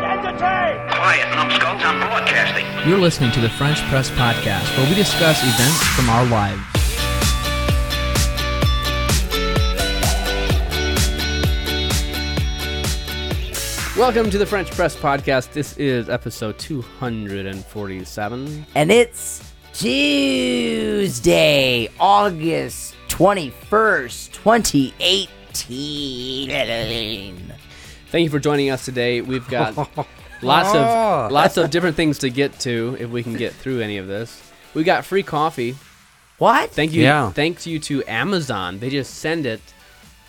not entertained. Quiet, numbskulls, I'm broadcasting. You're listening to the French Press Podcast, where we discuss events from our lives. Welcome to the French Press Podcast. This is episode 247. And it's Tuesday, August 21st, 2018. Thank you for joining us today. We've got lots of ah. lots of different things to get to if we can get through any of this. We got free coffee. What? Thank you. Yeah. Thanks you to Amazon. They just send it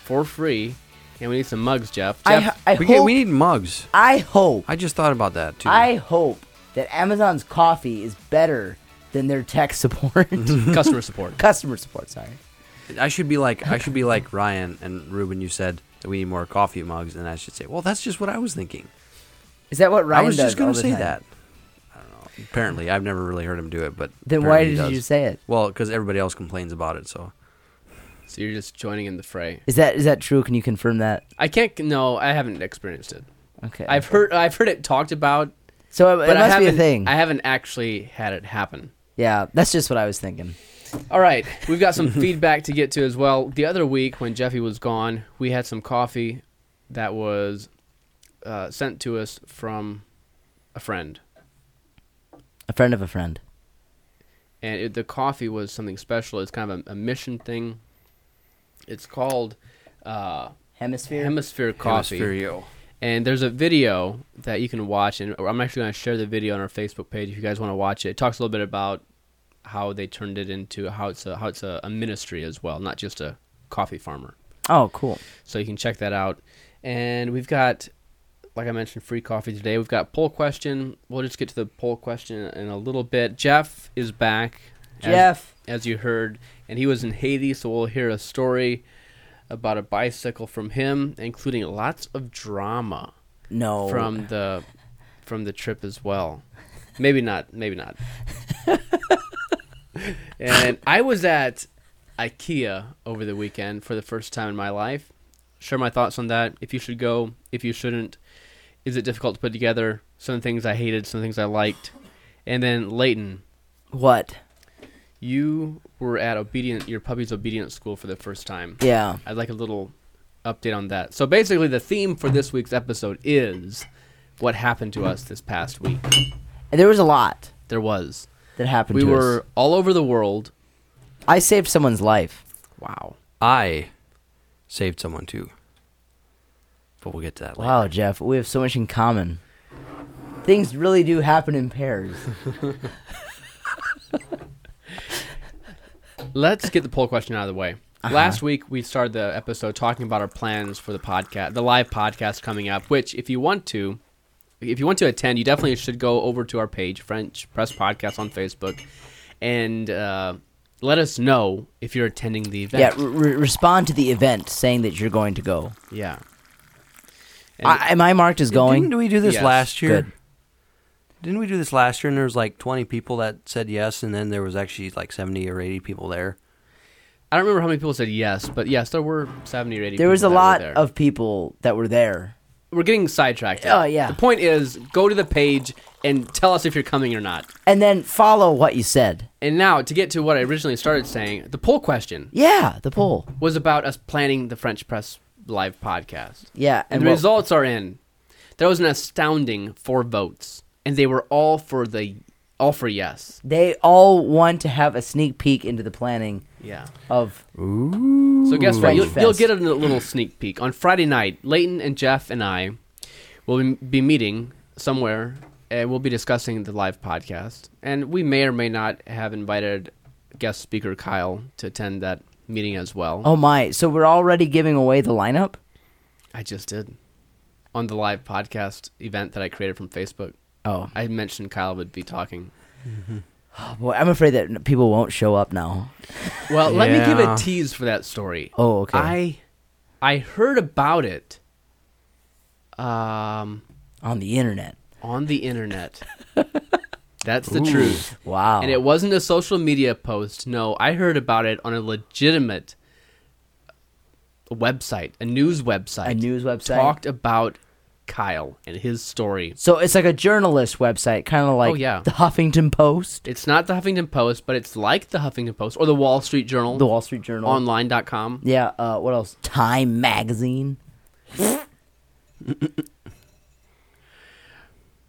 for free. And we need some mugs, Jeff. I, Jeff, I, We, hope, get, we need mugs. I hope, I just thought about that too. I hope that Amazon's coffee is better than their tech support. customer support. Customer support, sorry. I should be like I should be like Ryan and Ruben. You said that we need more coffee mugs, and I should say, well, that's just what I was thinking. Is that what Ryan I was does just gonna all the say time? that. I don't know. Apparently, I've never really heard him do it, but Then why did you say it? Well, because everybody else complains about it. So So you're just joining in the fray. Is that is that true? Can you confirm that? I can't. No, I haven't experienced it. Okay. I've heard. I've heard it talked about, so it, it but I must be a thing. I haven't actually had it happen. yeah, that's just what I was thinking. All right, we've got some feedback to get to as well. The other week when Jeffy was gone, we had some coffee that was uh, sent to us from a friend, A friend of a friend. and it, the coffee was something special. It's kind of a, a mission thing. It's called uh, Hemisphere. Hemisphere Coffee. Hemisphere. And there's a video that you can watch, and I'm actually going to share the video on our Facebook page if you guys want to watch it. It talks a little bit about how they turned it into how it's a how it's a, a ministry as well, not just a coffee farmer. oh, cool. So you can check that out. And we've got, like I mentioned, free coffee today. We've got poll question. We'll just get to the poll question in a little bit. Jeff is back. as- Jeff. as you heard, and he was in Haiti, so we'll hear a story about a bicycle from him, including lots of drama No. from the from the trip as well. Maybe not. Maybe not. and I was at IKEA over the weekend for the first time in my life. Share my thoughts on that. If you should go, if you shouldn't. Is it difficult to put together? Some things I hated, some things I liked. And then Leighton, what? you were at obedient your puppy's obedience school for the first time. Yeah. I'd like a little update on that. So basically, the theme for this week's episode is what happened to us this past week. And there was a lot There was. That happened We to were us. all over the world. I saved someone's life. Wow. I saved someone too. But we'll get to that later. Wow, Jeff, we have so much in common. Things really do happen in pairs. Let's get the poll question out of the way. Uh-huh. Last week we started the episode talking about our plans for the podcast, the live podcast coming up. Which, if you want to, if you want to attend, you definitely should go over to our page, French Press Podcast on Facebook, and uh, let us know if you're attending the event. yeah, re- respond to the event saying that you're going to go. yeah. I, am I marked as going? Didn't we do this Yes. last year? Good. Didn't we do this last year? And there was like 20 people that said yes, and then there was actually like 70 or 80 people there. I don't remember how many people said yes, but yes, there were seventy or eighty. there was a that lot there. of people that were there. We're getting sidetracked. Oh, yeah. The point is, go to the page and tell us if you're coming or not. And then follow what you said. And now, to get to what I originally started saying, the poll question Yeah, the poll. was about us planning the French Press Live podcast. Yeah, And and the what- results are in. There was an astounding four votes, and they were all for the all for yes. they all want to have a sneak peek into the planning Yeah. of. So guess what? You'll, you'll get a little sneak peek on Friday night. Leighton and Jeff and I will be- be meeting somewhere, and we'll be discussing the live podcast. And we may or may not have invited guest speaker Kyle to attend that meeting as well. Oh my! So we're already giving away the lineup. I just did on the live podcast event that I created from Facebook. Oh, I mentioned Kyle would be talking. boy, I'm afraid that people won't show up now. Well, let me give a tease for that story. Oh, okay. I I heard about it um On the internet. on the internet. That's the truth. Wow. And it wasn't a social media post. No, I heard about it on a legitimate website, a news website. a news website. talked about Kyle and his story. So it's like a journalist website, kind of like Oh, yeah. the Huffington Post, It's not the Huffington Post, but it's like the Huffington Post or the Wall Street Journal. the Wall Street Journal. Online.com. yeah. Uh, what else? Time Magazine.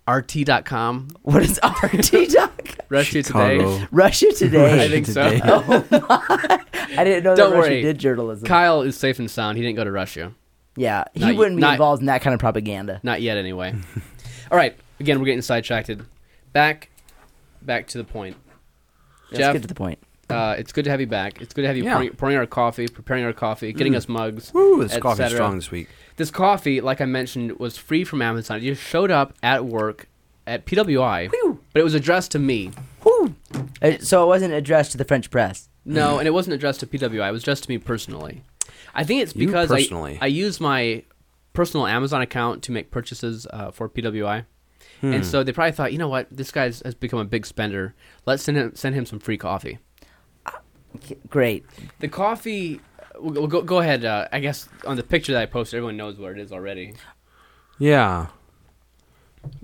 RT.com. What is RT Doc? Russia Chicago. Today. Russia Today. I think so. Today. I didn't know Don't that Russia worry. did journalism. Kyle is safe and sound. He didn't go to Russia. Yeah, he Not y- wouldn't be not- involved in that kind of propaganda. Not yet, anyway. All right. Again, we're getting sidetracked. Back, back to the point. Let's Jeff, get to the point. uh, it's good to have you back. It's good to have you Yeah. pouring, pouring our coffee, preparing our coffee, getting us mugs. Woo, this et coffee's cetera. strong this week. This coffee, like I mentioned, was free from Amazon. It just showed up at work at PWI, but it was addressed to me. Whew. Uh, So it wasn't addressed to the French press. No, and it wasn't addressed to PWI. It was addressed to me personally. I think it's You because I, personally. I use my personal Amazon account to make purchases uh, for PWI. Hmm. And so they probably thought, you know what, this guy has become a big spender. Let's send him send him some free coffee. K- Great. The coffee, we'll, we'll go, go ahead. Uh, I guess on the picture that I posted, everyone knows where it is already. Yeah.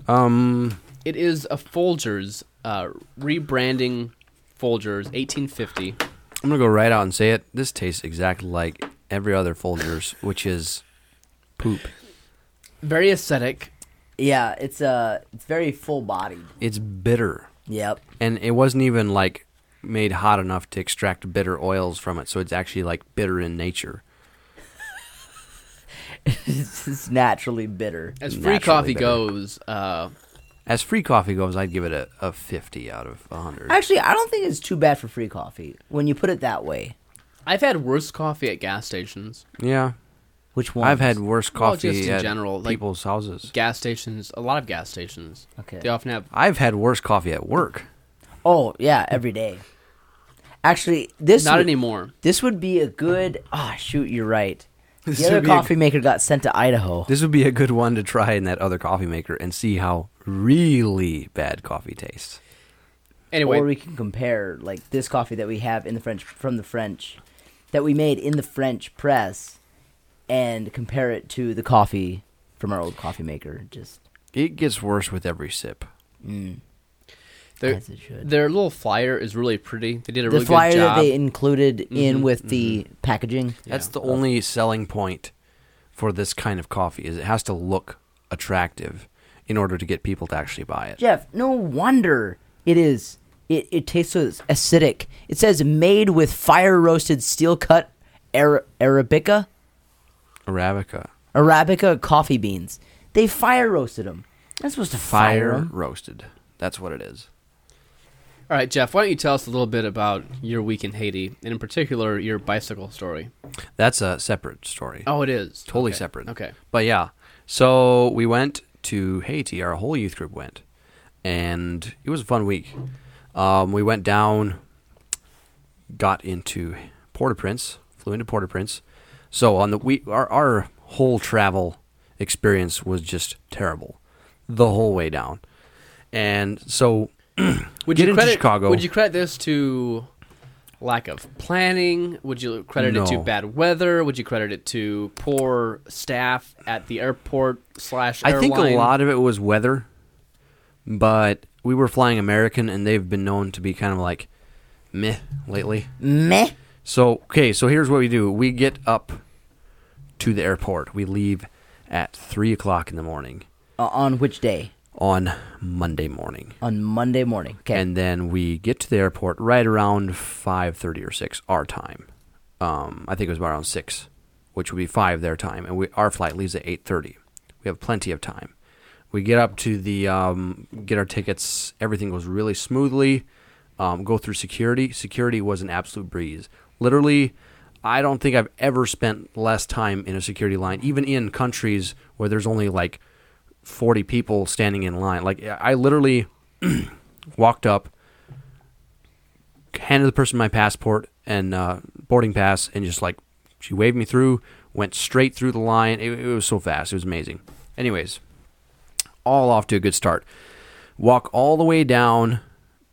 Um. It is a Folgers uh, rebranding Folgers 1850. I'm gonna go right out and say it. This tastes exactly like every other Folgers, which is poop. Very aesthetic. Yeah, it's uh, it's very full bodied. It's bitter, Yep. and it wasn't even like made hot enough to extract bitter oils from it. So it's actually like bitter in nature. it's just naturally bitter. As free Naturally coffee bitter. goes, uh, As free coffee goes, I'd give it a, a 50 out of 100. Actually, I don't think it's too bad for free coffee when you put it that way. I've had worse coffee at gas stations. yeah, Which one? I've had worse Well, coffee just in at general, like- people's houses. Gas stations, a lot of gas stations. Okay. They often have. I've had worse coffee at work. Oh yeah, every day. Actually, this Not would, anymore. This would be a good. Ah, shoot, you're right. This The other would be a- coffee maker got sent to Idaho. This would be a good one to try in that other coffee maker and see how really bad coffee tastes. Anyway, Or we can compare like this coffee that we have in the French from the French that we made in the French press and compare it to the coffee from our old coffee maker. Just It gets worse with every sip. mm, their, as it should. their little flyer is really pretty. They did a The really flyer good that job. they included in Mhm, with the packaging. That's Yeah. the only selling point for this kind of coffee is it has to look attractive in order to get people to actually buy it. Jeff, no wonder it is. It, it tastes so acidic. It says made with fire roasted steel cut Ara- Arabica Arabica. Arabica coffee beans. They fire roasted them. They're supposed to fire, Fire 'em. roasted. That's what it is. All right, Jeff, why don't you tell us a little bit about your week in Haiti, and in particular, your bicycle story? That's a separate story. Oh, it is. Totally Okay. separate. Okay. But yeah, so we went to Haiti. Our whole youth group went, and it was a fun week. Um, we went down, got into Port-au-Prince, flew into Port-au-Prince. So on the we our our whole travel experience was just terrible, the whole way down, and so Would Get you into credit Chicago. Would you credit this to lack of planning? Would you credit it to No. bad weather? Would you credit it to poor staff at the airport slash I airline? think a lot of it was weather, but we were flying American, and they've been known to be kind of like meh lately. Meh. So okay, so here's what we do: we get up to the airport. We leave at three o'clock in the morning Uh, on which day? on Monday morning, On Monday morning. Okay. and then we get to the airport right around five thirty or six our time. Um, I think it was about around six, which would be five their time, and we our flight leaves at eight thirty. We have plenty of time. We get up to the um, get our tickets. Everything goes really smoothly. Um, go through security. Security was an absolute breeze. Literally, I don't think I've ever spent less time in a security line, even in countries where there's only like 40 people standing in line. Like, I literally walked up, handed the person my passport and uh, boarding pass, and just like she waved me through, went straight through the line. It, it was so fast. It was amazing. Anyways, all off to a good start. Walk all the way down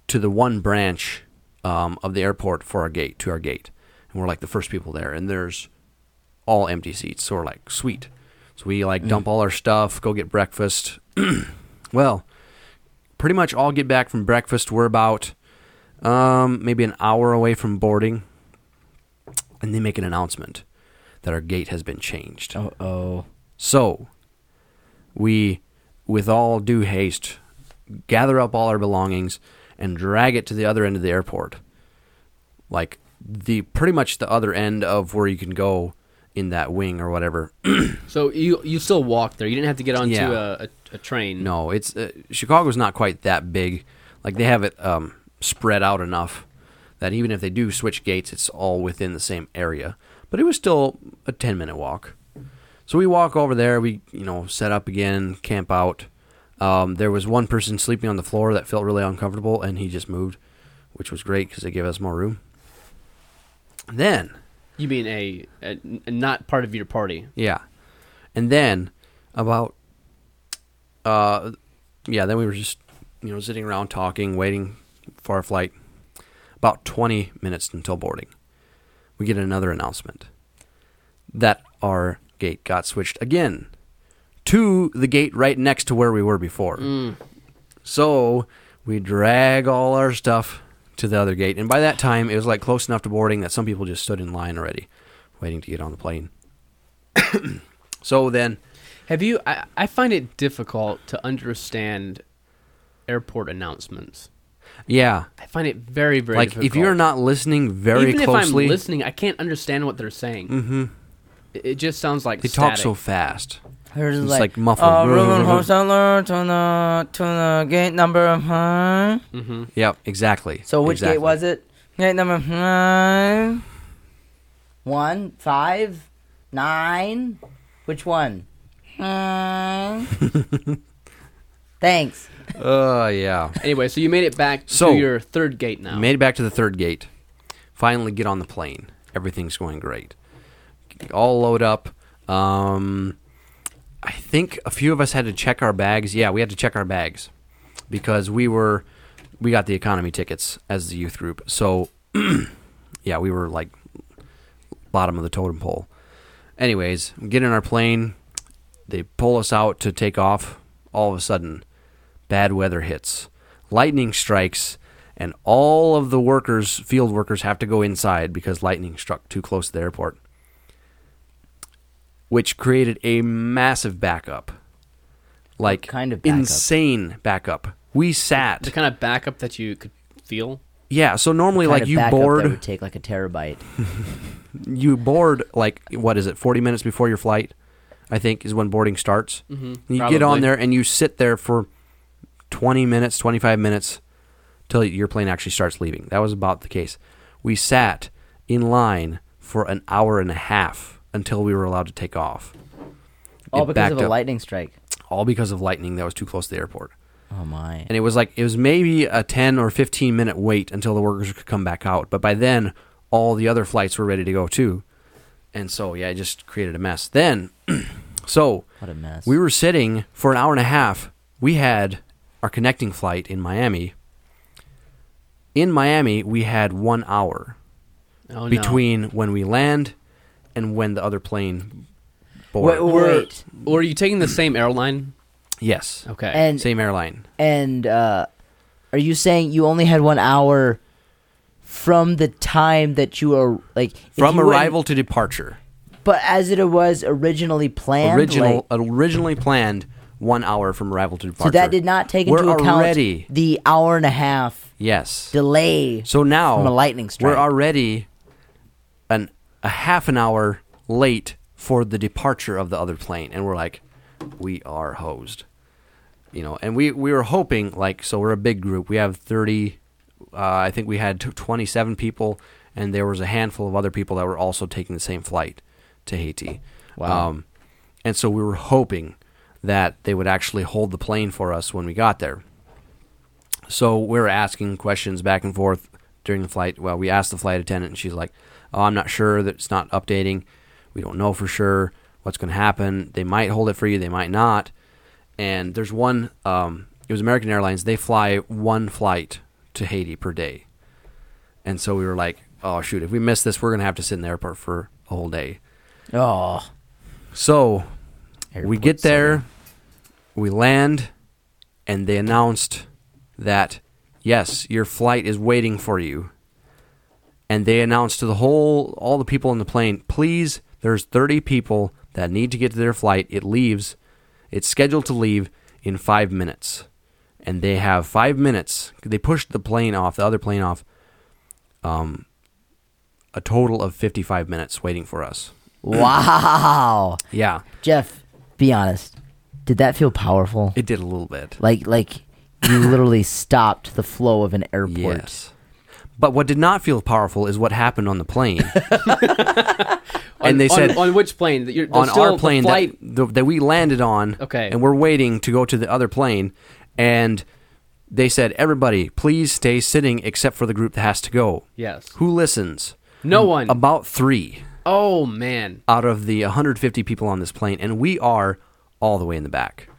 to the one branch um, of the airport for our gate, to our gate. And we're like the first people there, and there's all empty seats. So we're like, sweet. So we like dump all our stuff, go get breakfast. well, pretty much all get back from breakfast. We're about um, maybe an hour away from boarding, and they make an announcement that our gate has been changed. Oh. So, we, with all due haste, gather up all our belongings and drag it to the other end of the airport. Like the pretty much the other end of where you can go in that wing or whatever. So you you still walk there. You didn't have to get onto Yeah. a, a, a train. no, it's uh, Chicago's not quite that big. Like they have it um, spread out enough that even if they do switch gates, it's all within the same area. But it was still a ten minute walk. So we walk over there. We you know set up again, camp out. Um, there was one person sleeping on the floor that felt really uncomfortable, and he just moved, which was great because they gave us more room. Then You mean a, a, a not part of your party? Yeah. And then about uh yeah, then we were just you know sitting around talking, waiting for our flight. About 20 minutes until boarding. We get another announcement that our gate got switched again to the gate right next to where we were before. So, we drag all our stuff to the other gate and by that time it was like close enough to boarding that some people just stood in line already waiting to get on the plane. so then Have you? I, I find it difficult to understand airport announcements. Yeah. I find it very very like difficult. if you're not listening very even closely, if I'm listening, I can't understand what they're saying. Mm-hmm. It, it just sounds like they talk so fast. There's It's like, like muffled. Uh, Ruben Hosteller to the to the gate number five. Yep, exactly. So which exactly. gate was it? Gate number five. One, five, nine. Which one? Nine. Thanks. Uh, yeah. Anyway, so you made it back So- to your third gate now. Made it back to the third gate. Finally, get on the plane. Everything's going great. All load up. Um, I think a few of us had to check our bags. Yeah, we had to check our bags because we were we got the economy tickets as the youth group. So, yeah, we were like bottom of the totem pole. Anyways, get in our plane. They pull us out to take off. All of a sudden, bad weather hits, lightning strikes, and all of the workers, field workers, have to go inside because lightning struck too close to the airport, which created a massive backup. Like kind of backup? insane backup. We sat. the kind of backup that you could feel. Yeah, so normally like you board would take like a terabyte. you board like what is it 40 minutes before your flight i think is when boarding starts mm-hmm. you get on there and you sit there for 20 minutes 25 minutes till your plane actually starts leaving that was about the case we sat in line for an hour and a half until we were allowed to take off All It because of a up. lightning strike. all because of lightning that was too close to the airport Oh my. and it was like it was maybe a 10 or 15 minute wait until the workers could come back out but by then all the other flights were ready to go too and so yeah it just created a mess then so What a mess. we were sitting for an hour and a half we had our connecting flight in miami in miami we had one hour Oh, no. between when we land and when the other plane board Wait, Were, wait. were you taking the same airline? yes Okay. And same airline and uh, are you saying you only had one hour from the time that you were like from you went- arrival to departure But as it was originally planned, original like- originally planned one hour from arrival to departure. so that did not take We're into account already the hour and a half yes. delay. So now from a lightning strike. we're already an a half an hour late for the departure of the other plane, and we're like, we are hosed, you know. And we we were hoping like so we're a big group. We have thirty. Uh, I think we had twenty seven people, and there was a handful of other people that were also taking the same flight to Haiti. Wow. Um, and so we were hoping that they would actually hold the plane for us when we got there. So we're asking questions back and forth during the flight. Well, we asked the flight attendant, and she's like, "Oh, I'm not sure that it's not updating. We don't know for sure what's going to happen. They might hold it for you, they might not." And there's one. Um, it was American Airlines. They fly one flight to Haiti per day, and so we were like, "Oh shoot! If we miss this, we're going to have to sit in the airport for a whole day." oh, So we get there, we land, and they announced that yes, your flight is waiting for you. And they announced to the whole, all the people on the plane, please, there's 30 people that need to get to their flight. It leaves, it's scheduled to leave in five minutes. And they have five minutes. They pushed the plane off, the other plane off, um, a total of 55 minutes waiting for us. Wow, Yeah, Jeff, be honest. Did that feel powerful? it did a little bit. Like like you literally stopped the flow of an airport. Yes. But what did not feel powerful is what happened on the plane. On- and they said on, which plane? You're, on still our the plane flight. that, the, that we landed on. Okay. And we're waiting to go to the other plane. And they said, everybody, please stay sitting except for the group that has to go. yes. Who listens? No one. About three oh man. out of the 150 people on this plane. And we are all the way in the back.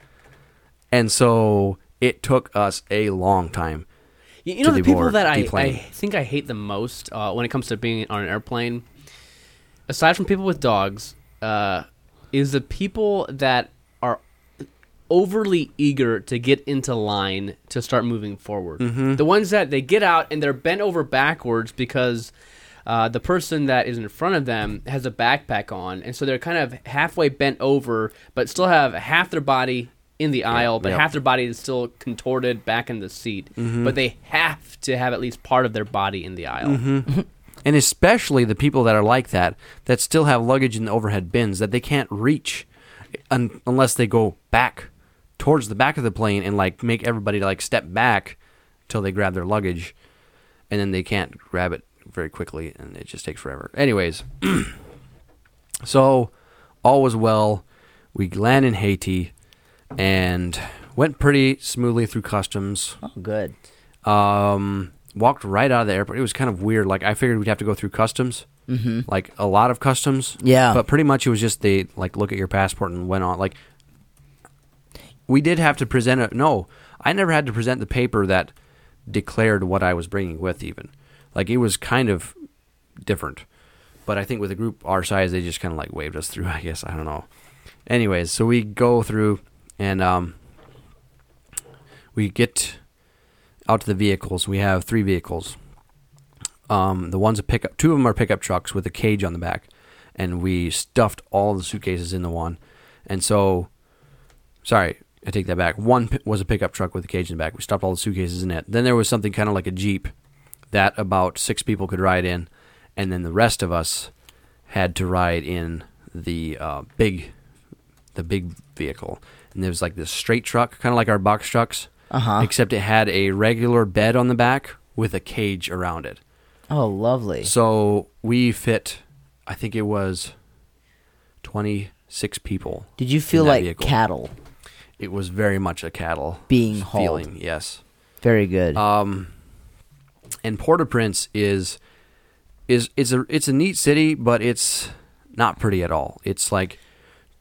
And so it took us a long time. You, know the people that I, I think I hate the most uh, when it comes to being on an airplane, aside from people with dogs, uh, is the people that are overly eager to get into line to start moving forward. Mm-hmm. The ones that they get out and they're bent over backwards because uh, the person that is in front of them has a backpack on, and so they're kind of halfway bent over, but still have half their body in the aisle, but yep. half their body is still contorted back in the seat. Mm-hmm. But they have to have at least part of their body in the aisle. Mm-hmm. and especially the people that are like that that still have luggage in the overhead bins that they can't reach un- unless they go back towards the back of the plane and like make everybody like step back till they grab their luggage and then they can't grab it very quickly and it just takes forever anyways so all was well we land in haiti and went pretty smoothly through customs Oh, good. um, walked right out of the airport. It was kind of weird. Like I figured we'd have to go through customs, mm-hmm. like a lot of customs. Yeah. but pretty much it was just they like look at your passport and went on. Like we did have to present a no. I never had to present the paper that declared what I was bringing with. Even like it was kind of different. But I think with a group our size, they just kind of like waved us through. I guess I don't know. Anyways, so we go through and um, we get out to the vehicles. We have three vehicles. Um, the one's a pickup. Two of them are pickup trucks with a cage on the back, and we stuffed all the suitcases in the one. And so, sorry, I take that back. One was a pickup truck with a cage in the back. We stuffed all the suitcases in it. Then there was something kind of like a jeep that about six people could ride in, and then the rest of us had to ride in the uh, big, the big vehicle. And there was like this straight truck, kind of like our box trucks Uh-huh. except it had a regular bed on the back with a cage around it. Oh, lovely. So we fit, I think it was 26 people. Did you feel like vehicle. cattle It was very much a cattle being hauled? feeling, yes. Very good. Um, and Port-au-Prince is is it's a it's a neat city, but it's not pretty at all. It's like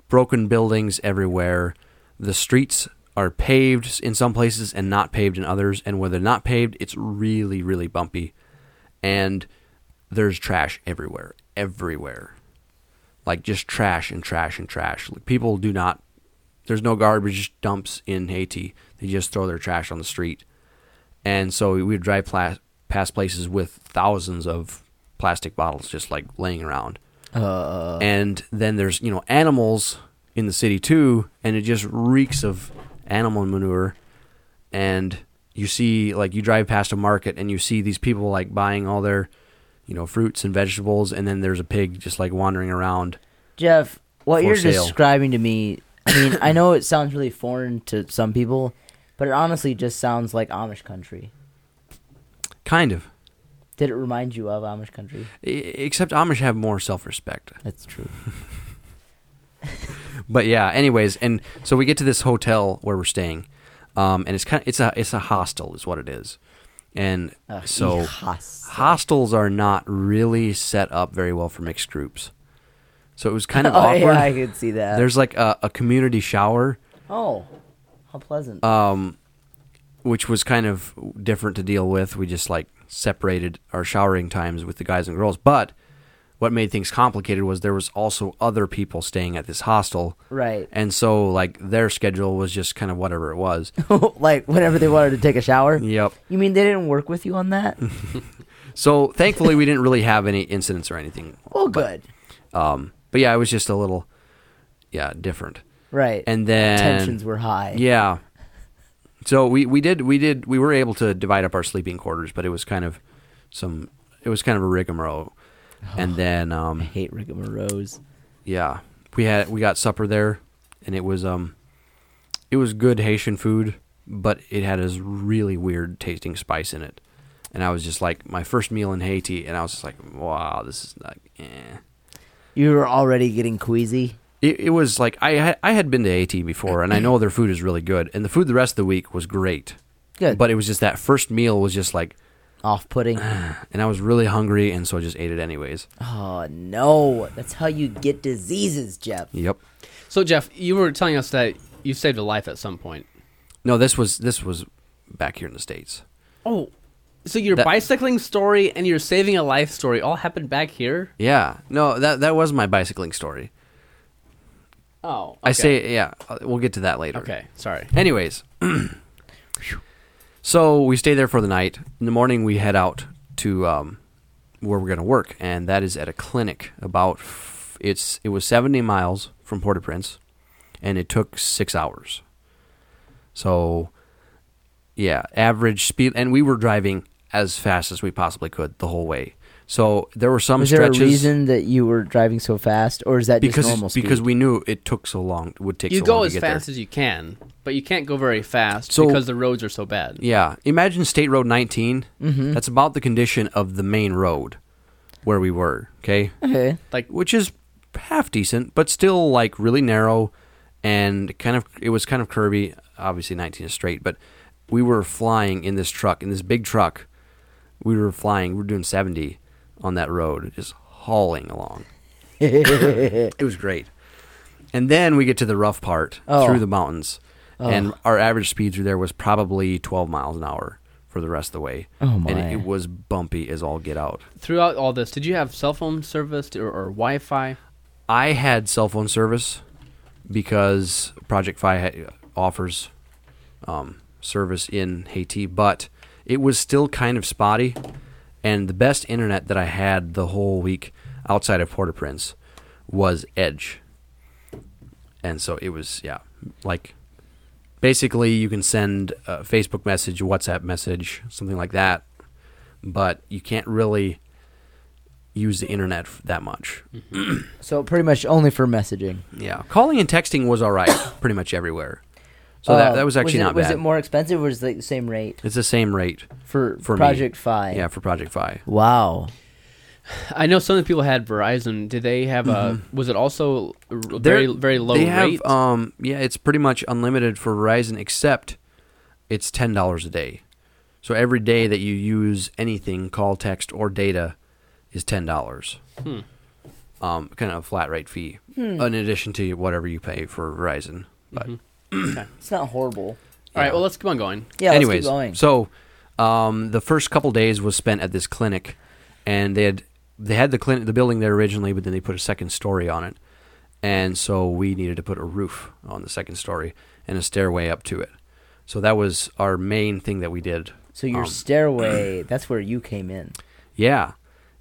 broken buildings everywhere. The streets are paved in some places and not paved in others, and where they're not paved, it's really really bumpy. And there's trash everywhere, everywhere. Like just trash and trash and trash. Like, People do not there's no garbage dumps in Haiti. They just throw their trash on the street. And so we would drive pla- past places with thousands of plastic bottles just like laying around. uh, and then there's, you know, animals in the city too, and it just reeks of animal manure. And you see, like, you drive past a market and you see these people like buying all their, you know, fruits and vegetables, and then there's a pig just like wandering around. Jeff, what you're sale. describing to me, I mean, I know it sounds really foreign to some people, but it honestly just sounds like Amish country. Kind of. Did it remind you of Amish country? I- Except Amish have more self respect. That's true. But yeah, anyways, and so we get to this hotel where we're staying, um, and it's kind of it's a it's a hostel is what it is, and Ugh, so yes. hostels are not really set up very well for mixed groups. So it was kind of oh awkward. yeah, I could see that. There's like a, a community shower, oh, how pleasant. um, which was kind of different to deal with. We just like separated our showering times with the guys and girls, but what made things complicated was there was also other people staying at this hostel, Right. and so like their schedule was just kind of whatever it was. like whenever they wanted to take a shower. yep. You mean they didn't work with you on that? So thankfully we didn't really have any incidents or anything. well, good. Um, but yeah, it was just a little, yeah, different. Right. And then tensions were high. Yeah. So we, we did we did we were able to divide up our sleeping quarters, but it was kind of some it was kind of a rigmarole. And then I um hate rigmaroles. yeah, we had we got supper there and it was um it was good Haitian food, but it had this really weird tasting spice in it. And I was just like my first meal in Haiti and I was just like, wow, this is like eh. You were already getting queasy. It, it was like I had, I had been to Haiti before, and I know their food is really good, and the food the rest of the week was great. Good. But it was just that first meal was just like, Off-putting. and I was really hungry, and so I just ate it anyways. oh no, that's how you get diseases, Jeff. Yep. So Jeff, you were telling us that you saved a life at some point. No, this was this was back here in the states. Oh, so your That- bicycling story and your saving a life story all happened back here? Yeah. No, that that was my bicycling story. Oh, I okay. say, yeah, uh, we'll get to that later. Okay, sorry. Anyways, so we stay there for the night. In the morning, we head out to um, where we're going to work, and that is at a clinic. About f- it's it was seventy miles from Port-au-Prince, and it took six hours. So, yeah, average speed, and we were driving as fast as we possibly could the whole way. So there were some Was there a reason that you were driving so fast, or is that because just normal speed? because we knew it took so long would take You so go long as to get there. fast as you can, but you can't go very fast So- because the roads are so bad. Yeah, imagine State Road 19. Mhm. That's about the condition of the main road where we were. Okay, okay. Like which is half decent, but still like really narrow and kind of. It was kind of curvy. Obviously, 19 is straight, but we were flying in this truck in this big truck. We were flying. We were doing 70 on that road, just hauling along. it was great. And then we get to the rough part Oh. through the mountains, and Oh. our average speed through there was probably 12 miles an hour for the rest of the way. Oh, my. it, it was bumpy as all get out. throughout all this, did you have cell phone service or, or Wi-Fi? I had cell phone service because Project Fi ha- offers um, service in Haiti, but it was still kind of spotty. And the best internet that I had the whole week outside of Port-au-Prince was Edge. And so it was, yeah, like basically you can send a Facebook message, WhatsApp message, something like that, but you can't really use the internet that much. So pretty much only for messaging. Yeah, calling and texting was all right, pretty much everywhere. So that, Uh, that was actually it, not Was bad. Was it more expensive, or was it like the same rate it's the same rate for, for me. Project Fi? Yeah, for Project Fi. Wow. I know some of the people had Verizon. Did they have a? Was it also a r- very They're- very low they have, rate? um, yeah, it's pretty much unlimited for Verizon, except it's ten dollars a day. So every day that you use anything, call, text, or data, is ten dollars. Hmm. Um, kind of a flat rate fee, in addition to whatever you pay for Verizon. But Okay. It's not horrible. All right. Well, let's keep on going. Yeah. Anyways, let's keep going. so um, the first couple days was spent at this clinic, and they had they had the clinic, the building there originally, but then they put a second story on it, and so we needed to put a roof on the second story and a stairway up to it. So that was our main thing that we did. So your um, stairway, that's where you came in. Yeah,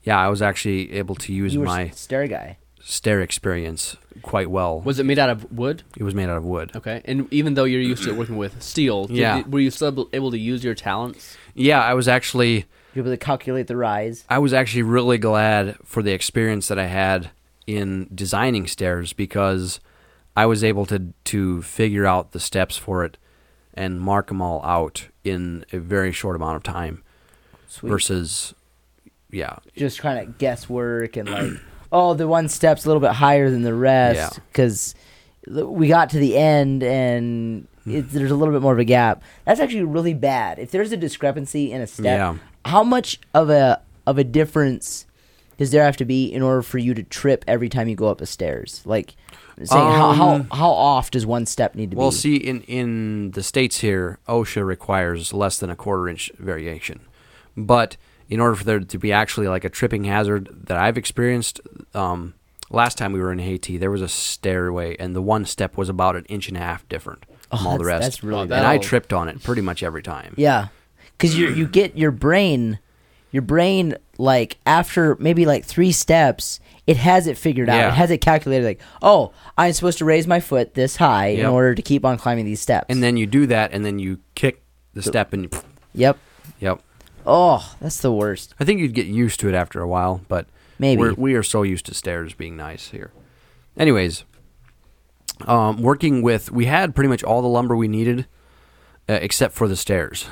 yeah, I was actually able to use You were my s- stair guy. Stair experience quite well. Was it made out of wood? it was made out of wood. Okay. And even though you're used to working with steel, Yeah. did- were you still able- able to use your talents? Yeah, I was actually You're able to calculate the rise. I was actually really glad for the experience that I had in designing stairs because I was able to to figure out the steps for it and mark them all out in a very short amount of time Sweet. versus yeah Just kind of guesswork and like, oh, the one step's a little bit higher than the rest Yeah. because we got to the end and Hmm. it, there's a little bit more of a gap. That's actually really bad. If there's a discrepancy in a step, Yeah. how much of a of a difference does there have to be in order for you to trip every time you go up the stairs? Like, saying how, how Um, how off does one step need to well be? see in in the states here OSHA requires less than a quarter inch variation but in order for there to be actually like a tripping hazard that I've experienced, um, last time we were in Haiti, there was a stairway, and the one step was about an inch and a half different from Oh, all the rest. that's really Oh, and. I tripped on it pretty much every time. Yeah, because you you get your brain, your brain like after maybe like three steps, it has it figured out. Yeah. It has it calculated. Like, oh, I'm supposed to raise my foot this high in order to keep on climbing these steps. And then you do that, and then you kick the step, and you, yep. yep. Oh, that's the worst. I think you'd get used to it after a while, but Maybe. we're, we are so used to stairs being nice here. Anyways, um, working with we had pretty much all the lumber we needed, uh, except for the stairs.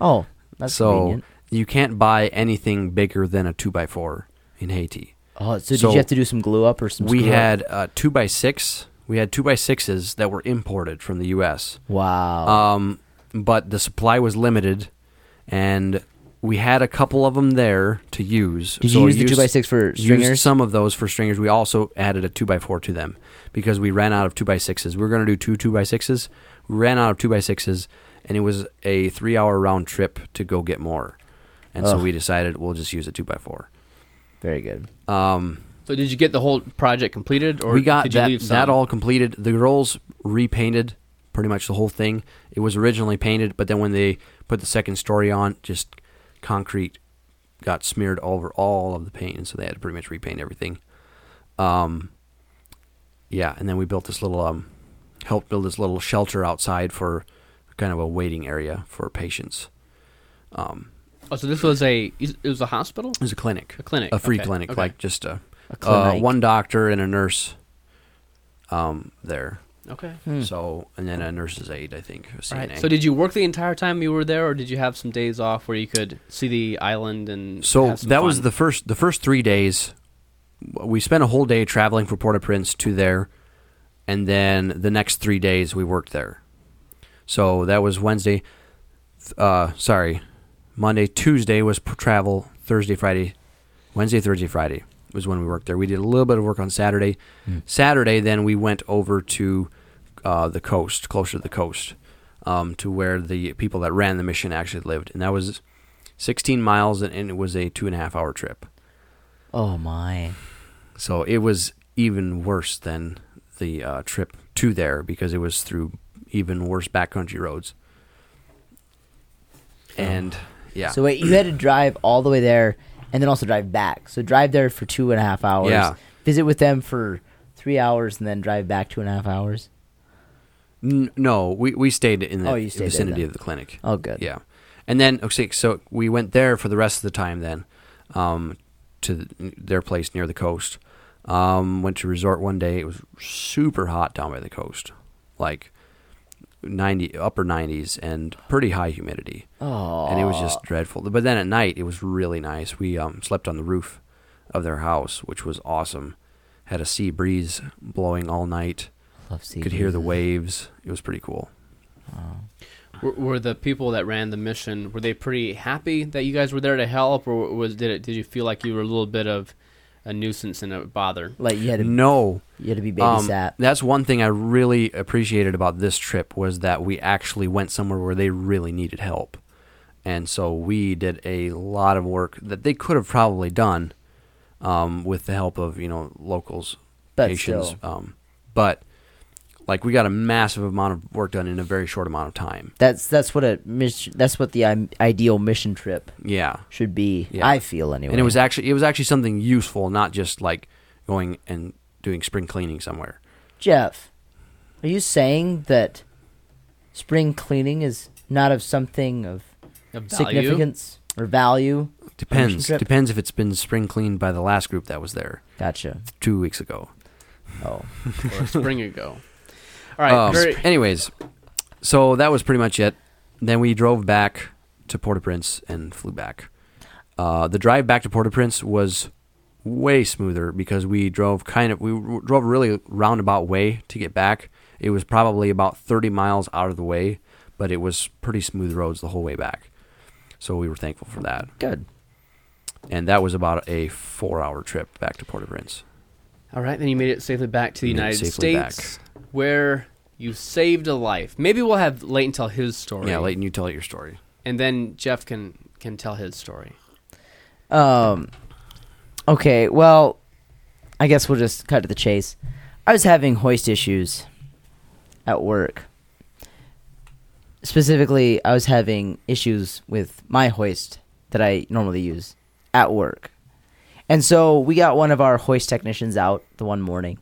Oh, that's so convenient. you can't buy anything bigger than a two by four in Haiti. Oh, so, did you have to do some glue up or some? We had uh, two by six. We had two by sixes that were imported from the U.S. Wow. Um, but the supply was limited, and we had a couple of them there to use. Did So you we use the two by six for used stringers? some of those for stringers. We also added a two by four to them because we ran out of two by sixes. We were going to do two two by sixes. We ran out of two by sixes, and it was a three hour round trip to go get more. And so we decided we'll just use a two by four. Very good. Um, So did you get the whole project completed, or we got did you that leave some? that all completed. The girls repainted pretty much the whole thing. It was originally painted, but then when they put the second story on, just concrete got smeared over all of the paint, and so they had to pretty much repaint everything. Um, yeah, and then we built this little um, helped build this little shelter outside for kind of a waiting area for patients. Um, Oh, so this was a it was a hospital. it was a clinic, A clinic, a free okay, clinic, okay. like just a, A uh, one doctor and a nurse. Um, there. Okay. Hmm. So, and then a nurse's aide, I think, a All right. So did you work the entire time you were there, or did you have some days off where you could see the island and? So have some that was the first the first three days. We spent a whole day traveling from Port-au-Prince to there, and then the next three days we worked there. So that was Wednesday. Uh, sorry, Monday, Tuesday was travel. Thursday, Friday, Wednesday, Thursday, Friday was when we worked there. We did a little bit of work on Saturday. Saturday, then we went over to uh, the coast, closer to the coast, um, to where the people that ran the mission actually lived, and that was 16 miles, and, and it was a two and a half hour trip. oh my. So it was even worse than the uh, trip to there because it was through even worse backcountry roads. And yeah, So wait, you had to drive all the way there and then also drive back. So drive there for two and a half hours. Yeah. Visit with them for three hours and then drive back two and a half hours. N- no, we, we stayed in the Oh, you stayed there vicinity then. of the clinic. Oh, good. Yeah, and then okay, so we went there for the rest of the time. Then, um, to th- their place near the coast. Um, went to resort one day. It was super hot down by the coast, like ninety upper nineties and pretty high humidity, Oh. and it was just dreadful. But then at night it was really nice. We um, slept on the roof of their house, which was awesome. Had a sea breeze blowing all night. Love sea Could hear the waves. It was pretty cool. Were, were the people that ran the mission were they pretty happy that you guys were there to help, or was did it did you feel like you were a little bit of a nuisance and a bother? Like you had to, No, you had to be Um, babysat. that's one thing I really appreciated about this trip was that we actually went somewhere where they really needed help, and so we did a lot of work that they could have probably done um, with the help of you know locals, But Haitians. still. Um, but like we got a massive amount of work done in a very short amount of time. that's that's what a mission. That's what the um, ideal mission trip Yeah, should be. Yeah. I feel anyway. and it was actually it was actually something useful, not just like going and doing spring cleaning somewhere. Jeff, are you saying that spring cleaning is not of something of Of significance or value? Depends. Depends if it's been spring cleaned by the last group that was there Gotcha. two weeks ago. Oh, or a spring ago. All right. Um, very, anyways, so that was pretty much it. Then we drove back to Port-au-Prince and flew back. Uh, the drive back to Port-au-Prince was way smoother because we drove kind of we r- drove a really roundabout way to get back. It was probably about 30 miles out of the way, but it was pretty smooth roads the whole way back. So we were thankful for that. good. And that was about a 4-hour trip back to Port-au-Prince. All right. Then you made it safely back to the Made it United safely States, where you saved a life. Maybe we'll have Leighton tell his story. Yeah, Leighton, you tell your story. and then Jeff can can tell his story. Um. Okay. Well, I guess we'll just cut to the chase. I was having hoist issues at work. Specifically, I was having issues with my hoist that I normally use at work. And so we got one of our hoist technicians out the one morning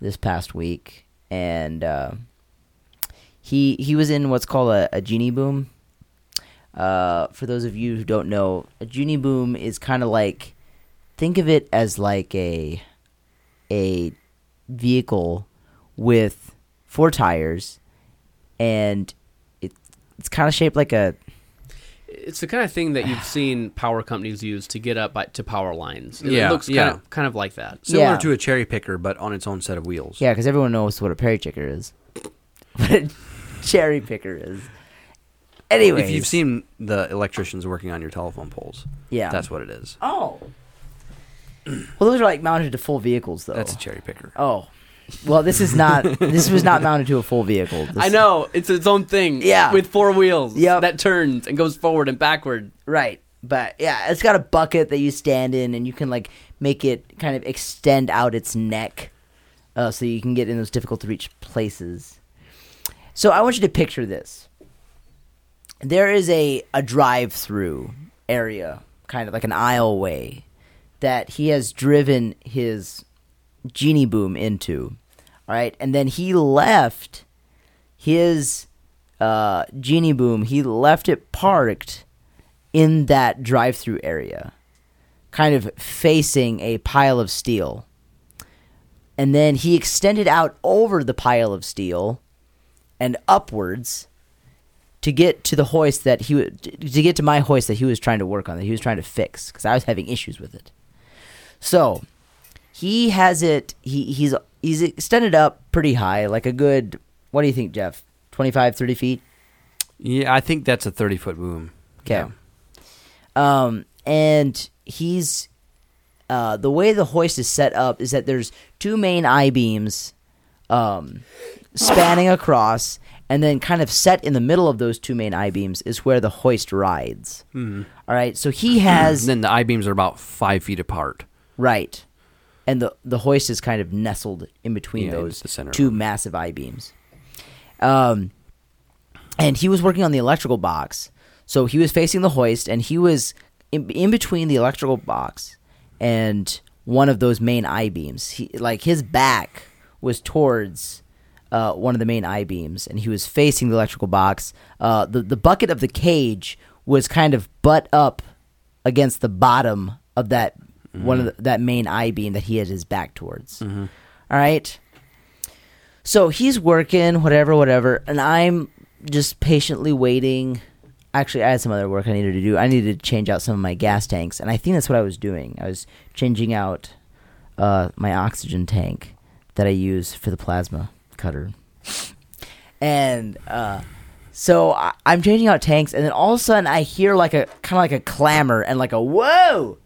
this past week, and uh, he he was in what's called a, a genie boom. Uh, for those of you who don't know, a genie boom is kind of like think of it as like a a vehicle with four tires, and it it's kind of shaped like a It's the kind of thing that you've seen power companies use to get up by, to power lines. It Yeah, looks kind yeah. of kind of like that. Similar Yeah. to a cherry picker, but on its own set of wheels. yeah, because everyone knows what a perry picker is, what a cherry picker is. Anyway, If you've seen the electricians working on your telephone poles, yeah, that's what it is. oh, well, those are like mounted to full vehicles, though. That's a cherry picker. Oh, well, this is not. this was not mounted to a full vehicle. This- I know it's its own thing. Yeah. with four wheels. Yep. that turns and goes forward and backward. Right. But yeah, it's got a bucket that you stand in, and you can like make it kind of extend out its neck, uh, so you can get in those difficult to reach places. So I want you to picture this. There is a a drive through area, kind of like an aisleway, that he has driven his genie boom into. All right, and then he left his uh, genie boom. He left it parked in that drive-through area, kind of facing a pile of steel. And then he extended out over the pile of steel and upwards to get to the hoist that he would to get to my hoist that he was trying to work on that he was trying to fix because I was having issues with it. So he has it. He he's he's extended up pretty high, like a good. What do you think, Jeff? 25, 30 feet. Yeah, I think that's a 30 foot boom. Okay. Um, and he's uh, the way the hoist is set up is that there's two main I beams um, spanning across, and then kind of set in the middle of those two main I beams is where the hoist rides. Mm-hmm. All right, so he has And then the I beams are about five feet apart. right, and the the hoist is kind of nestled in between Yeah, those two one. massive I beams. Um, and he was working on the electrical box, so he was facing the hoist, and he was in, in between the electrical box and one of those main I beams. He like his back was towards uh, one of the main I beams, and he was facing the electrical box. Uh, the the bucket of the cage was kind of butt up against the bottom of that one of the, that main I beam that he had his back towards. All right. So he's working, whatever, whatever, and I'm just patiently waiting. Actually, I had some other work I needed to do. I needed to change out some of my gas tanks, and I think that's what I was doing. I was changing out uh, my oxygen tank that I use for the plasma cutter, and uh, so I, I'm changing out tanks, and then all of a sudden I hear like a kind of like a clamor and like a whoa,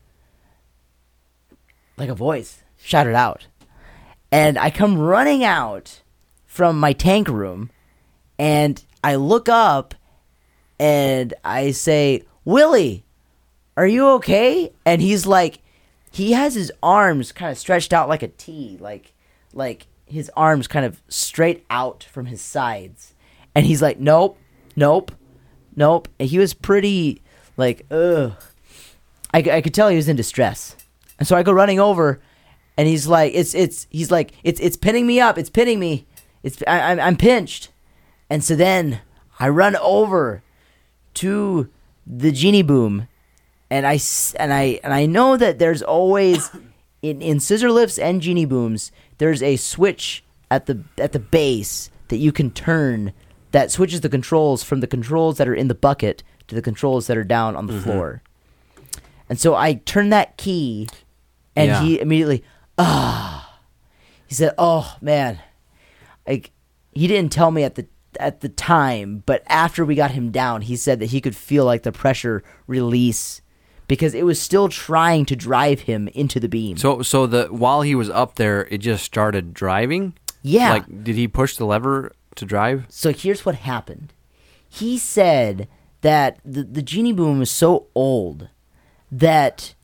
like a voice shouted out, and I come running out from my tank room, and I look up, and I say, Willie, are you okay? And he's like, he has his arms kind of stretched out like a T, like, like his arms kind of straight out from his sides. And he's like, nope, nope, nope. And he was pretty, like, ugh. I, I could tell he was in distress. And so I go running over, and he's like, it's, it's, he's like, it's, it's pinning me up. It's pinning me. It's, I, I'm, I'm pinched. And so then I run over to the genie boom, and I and I and I know that there's always in in scissor lifts and genie booms there's a switch at the at the base that you can turn that switches the controls from the controls that are in the bucket to the controls that are down on the mm-hmm. floor. And so I turn that key, and Yeah. he immediately ah, he said, "Oh man." like he didn't tell me at the at the time, but after we got him down, he said that he could feel like the pressure release because it was still trying to drive him into the beam. So, so the while he was up there, it just started driving. Yeah. Like, did he push the lever to drive? So here's what happened. He said that the, the genie boom was so old that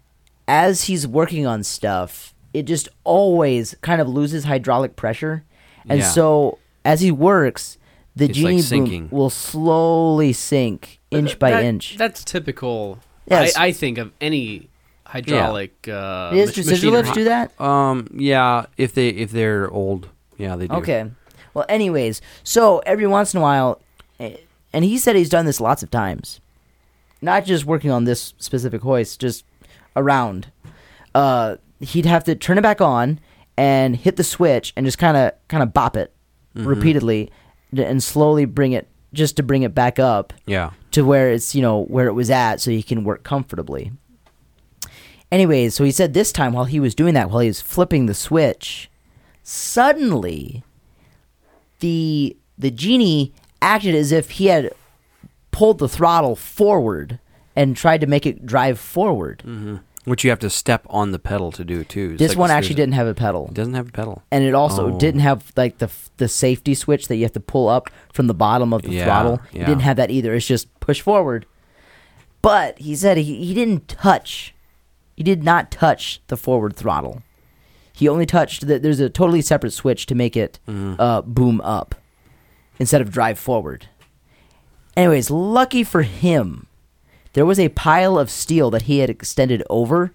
as he's working on stuff, it just always kind of loses hydraulic pressure, and Yeah. so as he works, the It's genie sinking. boom will slowly sink inch by That- inch. That's typical. Yes. I, I think of any hydraulic. Uh, Is mach- do scissor lifts do that? Um, yeah, if they if they're old, yeah, they do. Okay. Well, anyways, so every once in a while, eh, and he said he's done this lots of times, not just working on this specific hoist, just around. Uh, he'd have to turn it back on and hit the switch and just kind of kind of bop it repeatedly and slowly bring it just to bring it back up Yeah. to where it's you know where it was at so he can work comfortably anyways so he said this time while he was doing that while he was flipping the switch suddenly the the genie acted as if he had pulled the throttle forward and tried to make it drive forward Which you have to step on the pedal to do too. It's this like one actually didn't have a pedal It doesn't have a pedal. and it also Oh. didn't have like the the safety switch that you have to pull up from the bottom of the Yeah, throttle. It didn't have that either. It's just push forward. But he said he, he didn't touch. He did not touch the forward throttle. He only touched that. There's a totally separate switch to make it Mm-hmm. uh, boom up instead of drive forward. Anyways, lucky for him, there was a pile of steel that he had extended over,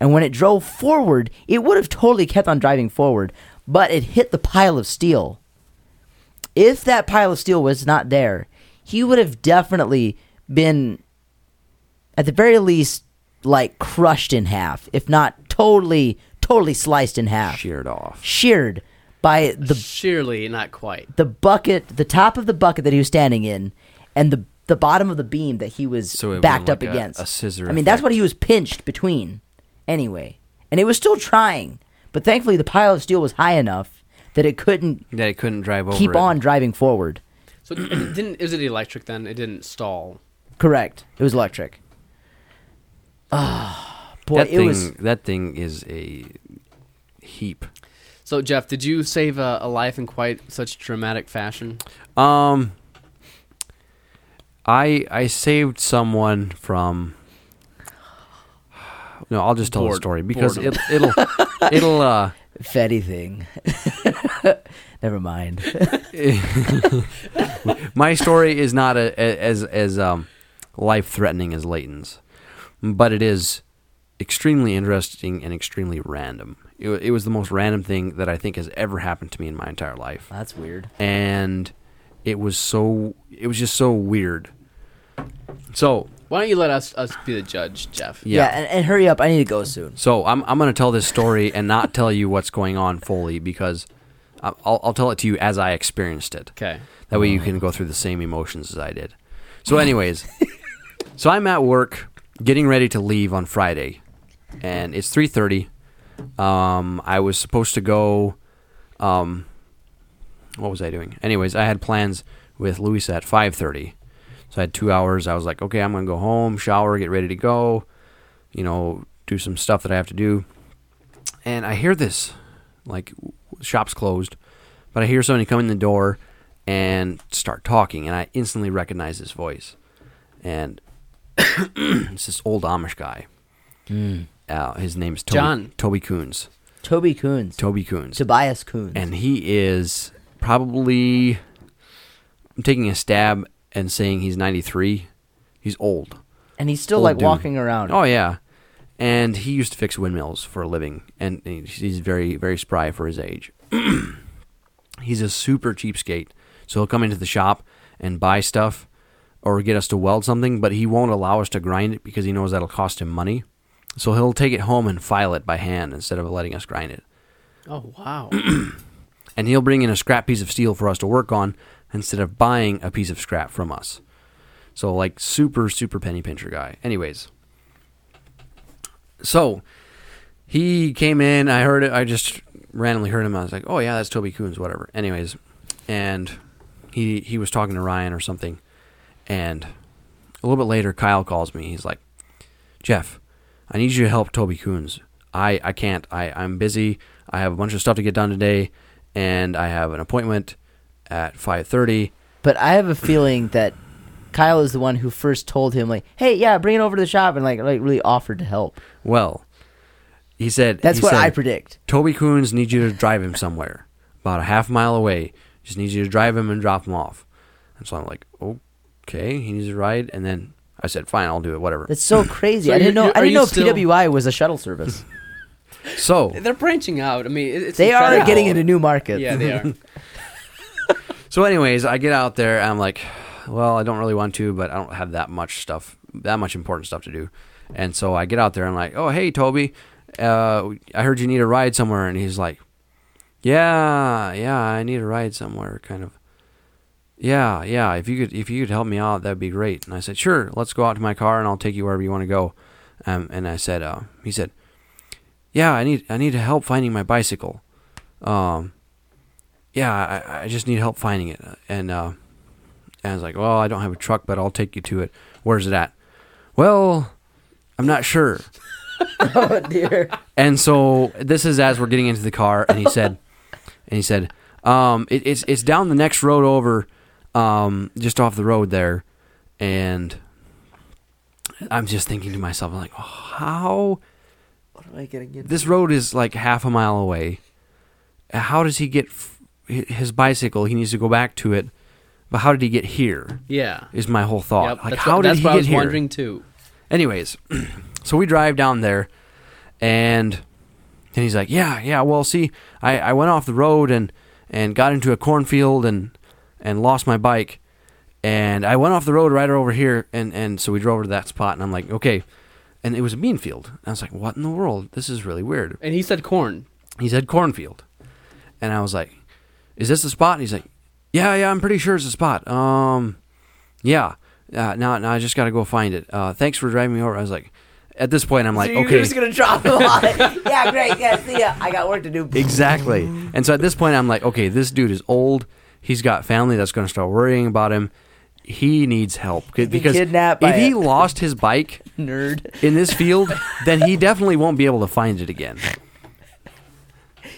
and when it drove forward, it would have totally kept on driving forward, but it hit the pile of steel. If that pile of steel was not there, he would have definitely been, at the very least, like crushed in half, if not totally, totally sliced in half, Sheared off. sheared by the Surely not quite. the bucket, the top of the bucket that he was standing in, and the the bottom of the beam that he was So it backed went up like a- against. a scissor I mean, that's what he was pinched between, anyway, and it was still trying. But thankfully, the pile of steel was high enough that it couldn't That it couldn't drive over. keep it. on driving forward. So it didn't is it electric then? It didn't stall. Correct. It was electric. Ah, boy, that it thing. was. That thing is a heap. So Jeff, did you save a, a life in quite such dramatic fashion? Um, I I saved someone from. No, I'll just tell the story because it, it'll it'll uh Fetty thing. Never mind. my story is not a, a- as as um life threatening as Leighton's, but it is extremely interesting and extremely random. It, it was the most random thing that I think has ever happened to me in my entire life. That's weird. and it was so it was just so weird. So Why don't you let us us be the judge, Jeff? yeah, and, and hurry up. I need to go soon. so I'm I'm gonna tell this story and not tell you what's going on fully because I- I'll I'll tell it to you as I experienced it. Okay. That way you can go through the same emotions as I did. So, anyways, so I'm at work getting ready to leave on Friday, and it's three thirty. Um, I was supposed to go. Um, what was I doing? Anyways, I had plans with Louisa at five thirty, so I had two hours. I was like, okay, I'm gonna go home, shower, get ready to go. You know, do some stuff that I have to do. And I hear this, like, shop's closed, but I hear somebody come in the door and start talking, and I instantly recognize this voice. And it's this old Amish guy. Uh, his name's Toby, John. Toby Coons. Toby Coons. Toby Coons. Tobias Coons. and he is probably. I'm taking a stab and saying he's 93. He's old. and he's still Old like dude. walking around. Oh yeah, and he used to fix windmills for a living, and he's very very spry for his age. he's a super cheapskate, so he'll come into the shop and buy stuff or get us to weld something, but he won't allow us to grind it because he knows that'll cost him money. So he'll take it home and file it by hand instead of letting us grind it. Oh wow. And he'll bring in a scrap piece of steel for us to work on instead of buying a piece of scrap from us. So like super super penny pincher guy. Anyways, so he came in. I heard it. I just randomly heard him. I was like, "Oh yeah, that's Toby Coons, whatever." Anyways, and he he was talking to Ryan or something, and a little bit later, Kyle calls me. He's like, "Jeff, I need you to help Toby Coons. I I can't. I I'm busy. I have a bunch of stuff to get done today, and I have an appointment at five thirty. But I have a feeling that Kyle is the one who first told him, like, "Hey, yeah, bring it over to the shop," and like, like really offered to help. Well, he said That's he what said, I predict. Toby Coons needs you to drive him somewhere, about a half mile away. Just needs you to drive him and drop him off. And so I'm like, okay, he needs a ride. And then I said, fine, I'll do it, whatever. That's so crazy. So I didn't know. I didn't know still- PWI was a shuttle service. So They're branching out. I mean, it- it's they are getting into a new markets. Yeah, they are. So, anyways, I get out there and I'm like, well, I don't really want to, but I don't have that much stuff, that much important stuff to do. And so I get out there I'm like, oh, hey, Toby, uh, I heard you need a ride somewhere. And he's like, yeah, yeah, I need a ride somewhere, kind of. Yeah, yeah. If you could, if you could help me out, that'd be great. And I said, sure. Let's go out to my car and I'll take you wherever you want to go. Um, and I said, uh, he said, yeah, I need, I need help finding my bicycle. Um, yeah, I, I just need help finding it. And, uh, and I was like, well, I don't have a truck, but I'll take you to it. Where's it at? Well, I'm not sure. oh dear. And so this is as we're getting into the car, and he said, and he said, um, it, it's it's down the next road over, um, just off the road there, and I'm just thinking to myself, I'm like, oh, how I getting into? this road is like half a mile away. How does he get f- his bicycle? He needs to go back to it, but how did he get here? Yeah. Is my whole thought. Yep, like, that's how what, did that's he what get I was here? wondering too. Anyways, so we drive down there, and and he's like, "Yeah, yeah. Well, see, I, I went off the road and and got into a cornfield and and lost my bike, and I went off the road right over here, and and so we drove over to that spot, and I'm like, okay, and it was a bean field. And I was like, what in the world? This is really weird. And he said corn. He said cornfield, and I was like, is this the spot? And he's like, yeah, yeah. I'm pretty sure it's the spot. Um, yeah. Uh, now, now I just got to go find it. Uh, thanks for driving me over. I was like, at this point, I'm like, so you're okay, just gonna drop him on it. Yeah, great. Yeah, see ya. I got work to do. exactly. And so at this point, I'm like, okay, this dude is old. He's got family that's going to start worrying about him. He needs help because if he a- lost his bike Nerd. in this field, then he definitely won't be able to find it again.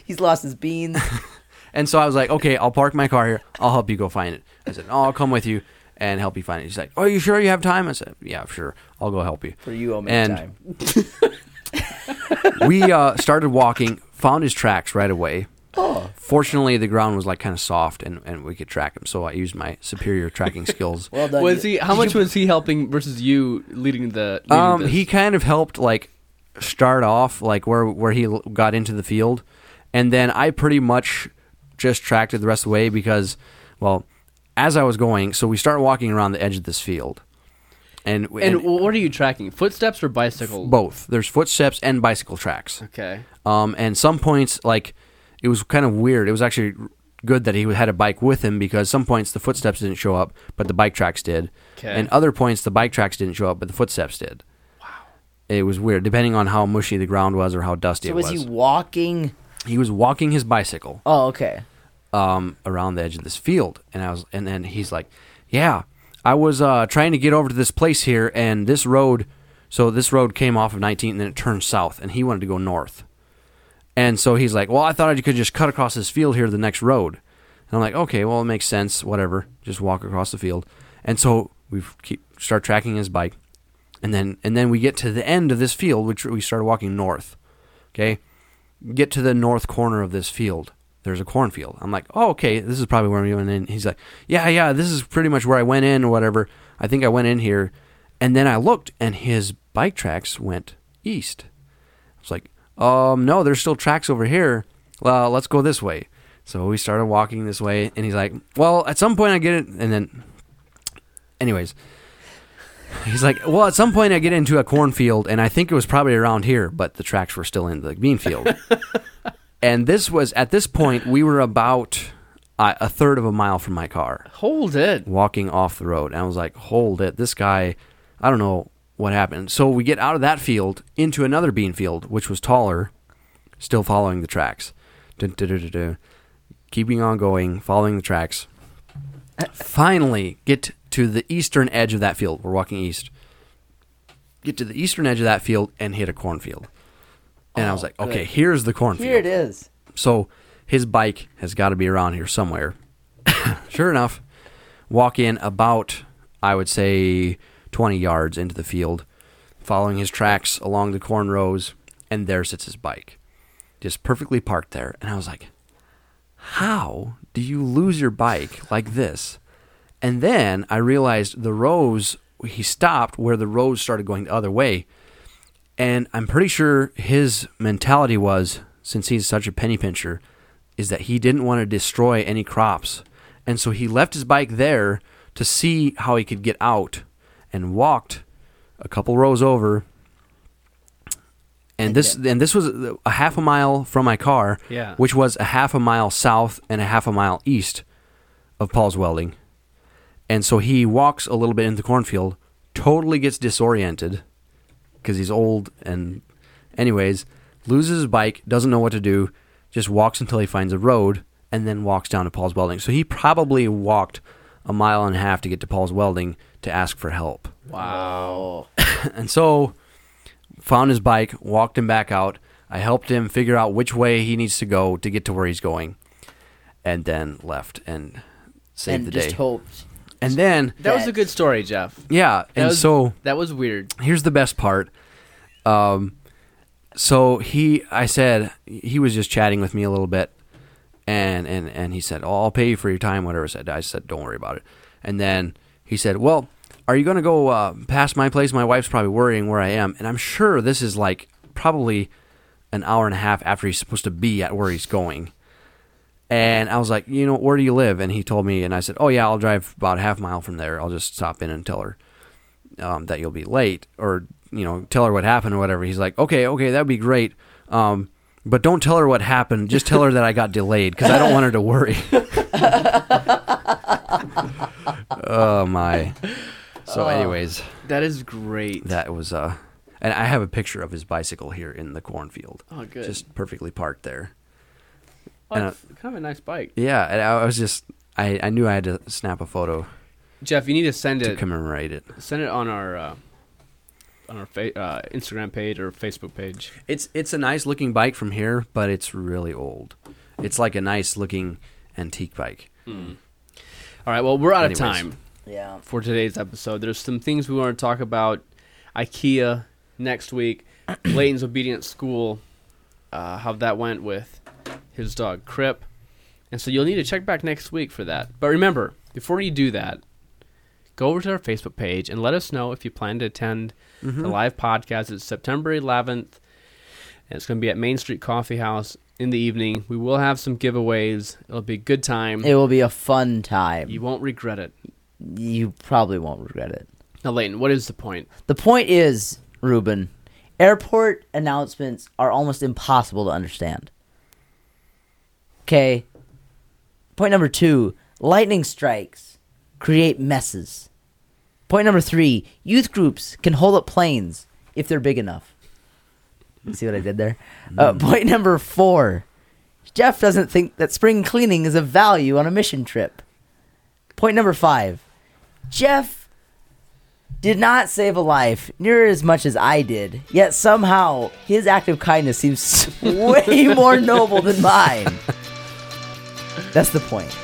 He's lost his beans. And so I was like, okay, I'll park my car here. I'll help you go find it. I said, oh, I'll come with you and help you find it. He's like, oh, are you sure you have time? I said, yeah, sure. I'll go help you. For you, me And- time. we uh, started walking, found his tracks right away. Oh. Fortunately, the ground was like kind of soft, and, and we could track him. So I used my superior tracking skills. Well done. Was he? How Did much you- was he helping versus you leading the? Leading Um, this? he kind of helped like start off like where where he got into the field, and then I pretty much just tracked it the rest of the way because, well, as I was going, so we start walking around the edge of this field, and And what are you tracking? Footsteps or bicycle? both there's footsteps and bicycle tracks. Okay. Um, and some points, like, it was kind of weird. It was actually good that he had a bike with him because some points the footsteps didn't show up, but the bike tracks did. Okay. And other points the bike tracks didn't show up, but the footsteps did. Wow. It was weird, depending on how mushy the ground was or how dusty So it was So was. he walking? He was walking his bicycle Oh, okay. um, around the edge of this field, and I was, and then he's like, "Yeah, I was uh, trying to get over to this place here, and this road, so this road came off of 19, and then it turned south, and he wanted to go north, and so he's like, "Well, I thought I could just cut across this field here to the next road," and I'm like, "Okay, well, it makes sense, whatever, just walk across the field," and so we keep start tracking his bike, and then and then we get to the end of this field, which we started walking north, okay, get to the north corner of this field there's a cornfield. I'm like, oh, okay, this is probably where we went in. He's like, yeah, yeah, this is pretty much where I went in or whatever. I think I went in here. And then I looked and his bike tracks went east. I was like, um, no, there's still tracks over here. Well, let's go this way. So we started walking this way and he's like, well, at some point I get it. And then, anyways, he's like, well, at some point I get into a cornfield and I think it was probably around here, but the tracks were still in the bean field and this was at this point we were about uh, a third of a mile from my car Hold it. walking off the road and i was like hold it this guy i don't know what happened. So we get out of that field into another bean field which was taller still following the tracks. Dun, dun, dun, keeping on going following the tracks. Finally get to the eastern edge of that field. We're walking east. Get to the eastern edge of that field and hit a cornfield. And i oh, was Oh, like okay good. here's the cornfield. Here it is. so his bike has got to be around here somewhere. sure enough, walk in about, I would say, 20 yards into the field, following his tracks along the corn rows. and there sits his bike, just perfectly parked there. And I was like, how do you lose your bike like this? And then I realized the rows, he stopped where the rows started going the other way. And I'm pretty sure his mentality was, since he's such a penny pincher, is that he didn't want to destroy any crops. And so he left his bike there to see how he could get out and walked a couple rows over. And this and this was a half a mile from my car, Yeah. which was a half a mile south and a half a mile east of Paul's Welding. And so he walks a little bit into the cornfield, totally gets disoriented because he's old and anyways, loses his bike, doesn't know what to do, just walks until he finds a road and then walks down to Paul's Welding. So he probably walked a mile and a half to get to Paul's Welding to ask for help. Wow. And so found his bike, walked him back out. I helped him figure out which way he needs to go to get to where he's going. And then left and saved and the just day. hoped. and then That was a good story, Jeff. yeah, That and was, so that was weird. here's the best part. Um, so he, I said he was just chatting with me a little bit, and and and he said, "Oh, I'll pay you for your time." Whatever. I said I said, "Don't worry about it." And then he said, "Well, are you going to go uh, past my place? My wife's probably worrying where I am, and I'm sure this is like probably an hour and a half after he's supposed to be at where he's going." And I was like, "You know, where do you live?" And he told me, and I said, "Oh yeah, I'll drive about a half mile from there. I'll just stop in and tell her." um, that you'll be late or you know tell her what happened or whatever he's like okay okay that'd be great um, but don't tell her what happened just tell her that i got delayed because i don't want her to worry oh my so anyways That is great. that was uh and i have a picture of his bicycle here in the cornfield oh, good. just perfectly parked there oh, and, it's kind of a nice bike. yeah and i was just i i knew i had to snap a photo Jeff, you need to send it. to it. commemorate it Send it on our uh, on our fa- uh, Instagram page or Facebook page. It's it's a nice looking bike from here, but it's really old. It's like a nice looking antique bike. All right. Well, we're out Anyways. of time Yeah. for today's episode. There's some things we want to talk about. IKEA next week. Leighton's obedience school. Uh, how that went with his dog Crip. And so you'll need to check back next week for that. But remember, before you do that, go over to our Facebook page and let us know if you plan to attend the live podcast. It's September 11th, and it's going to be at Main Street Coffee House in the evening. We will have some giveaways. It'll be a good time. It will be a fun time. You won't regret it. You probably won't regret it. Now, Leighton, what is the point? The point is, Ruben, airport announcements are almost impossible to understand. Okay. Point number two lightning strikes create messes. Point number three youth groups can hold up planes if they're big enough. See what I did there? Uh, point number four Jeff doesn't think that spring cleaning is of value on a mission trip. Point number five Jeff did not save a life near as much as I did, yet somehow his act of kindness seems way more noble than mine. That's the point.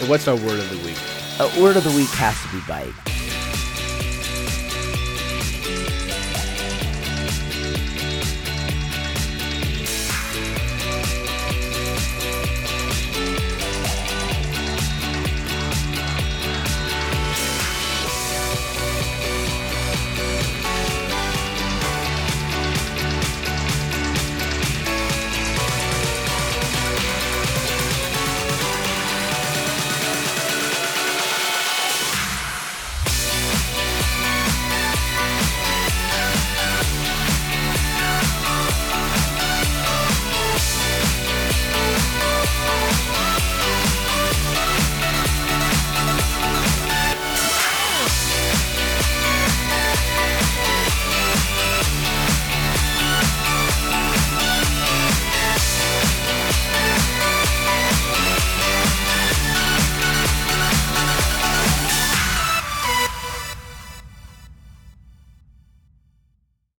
And what's our word of the week? A word of the week has to be bike.